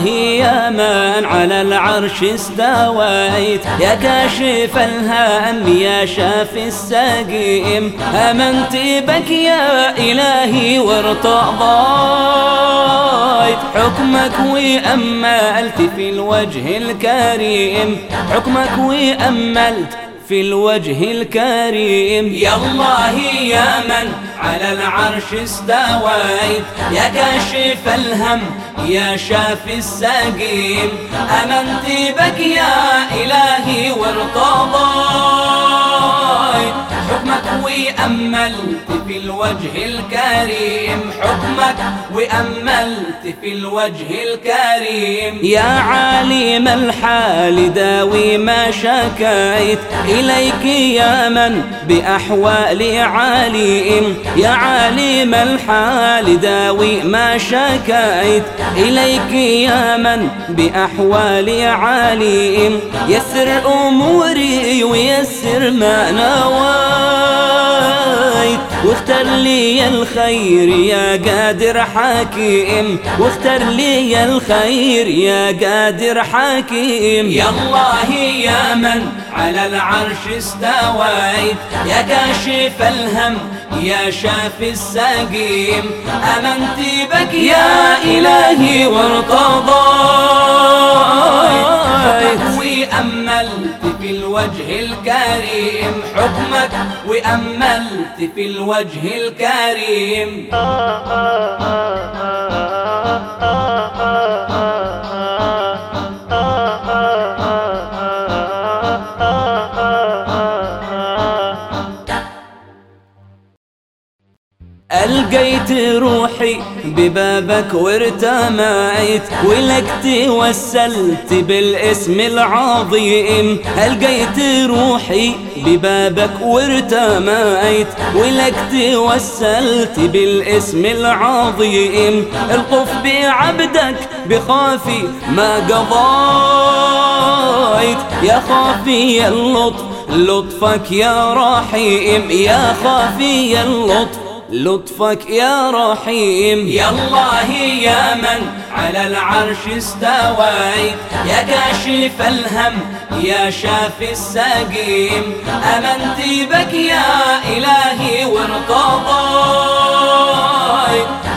الله يا من على العرش استويت. يا كاشف الهم يا شافي السقيم. آمنت بك يا إلهي وارتضيت حكمك وأملت في الوجه الكريم. حكمك وأملت في الوجه الكريم. يا الله يا من على العرش استويت يا كاشف الهم يا شافي السقيم. آمنت بك يا إلهي وارتضيت. وأملت في الوجه الكريم حكمك وأملت في الوجه الكريم. يا عالم الحال داوي ما شكيت إليك يا من بأحوالي عالم. يا عالم الحال داوي ما شكيت إليك يا من بأحوالي عالم. يسر أموري ويسر ما نويت واختر لي الخير يا قادر حكيم واختر لي الخير يا قادر حكيم يا الله يا من على العرش استويت يا كاشف الهم يا شافي السقيم. آمنت بك يا إلهي وارتضيت. في الوجه الكريم. حكمك وأملت في الوجه الكريم. ألقيت روحي ببابك وارتميت ولك توسلت بالاسم العظيم. ألقيت روحي ببابك وارتميت ولك توسلت بالاسم العظيم. الطف بعبدك بخافي ما قضيت. يا خافي اللطف لطفك يا رحيم. يا خافي اللطف لطفك يا رحيم. يا الله يا من على العرش استويت. يا كاشف الهم يا شافي السقيم. آمنت بك يا إلهي وارتضيت.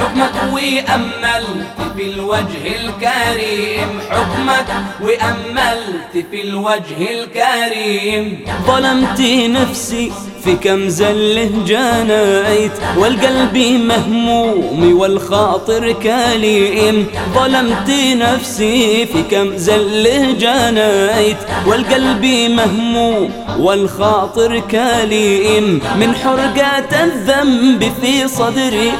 حكمك وأملت في الوجه الكريم حكمك وأملت في الوجه الكريم. ظلمت نفسي في كم زله جنيت والقلب مهموم والخاطر كليم. ظلمت نفسي في كم زله جنيت والقلب مهموم والخاطر كليم. من حرقة الذنب في صدري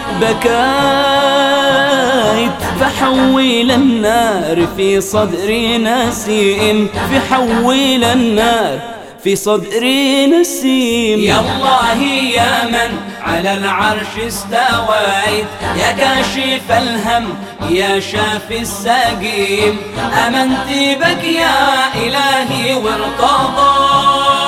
بكيت فحول النار في صدري نسيم فحول النار في صدري نسيم. يا الله يا من على العرش استويت يا كاشف الهم يا شافي السقيم. آمنت بك يا إلهي وارتضيت.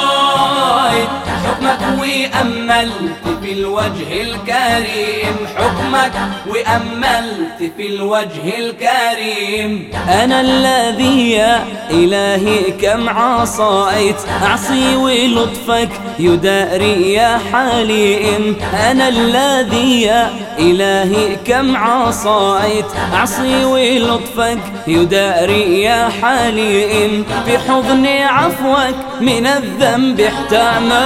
حكمك وأملت في الوجه الكريم. حكمك وأملت في الوجه الكريم. أنا الذي يا إلهي كم عصيت. أعصي ولطفك يداري يا حليم. أنا الذي يا إلهي كم عصيت أعصي ولطفك يداري يا حليم. في حضن عفوك من الذنب احتميت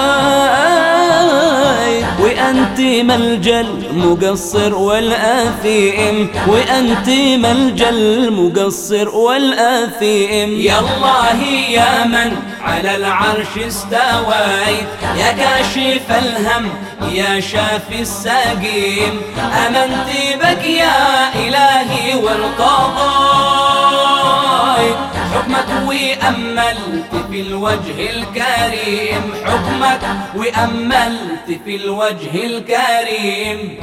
وأنت ملجأ المقصر والآثيم. وأنت ملجأ المقصر والآثيم. يا الله يا من على العرش استويت. يا كاشف الهم يا شافي السقيم. آمنت بك يا إلهي وارتضيت حكمك وأملت في الوجه الكريم. حكمك وأملت في الوجه الكريم.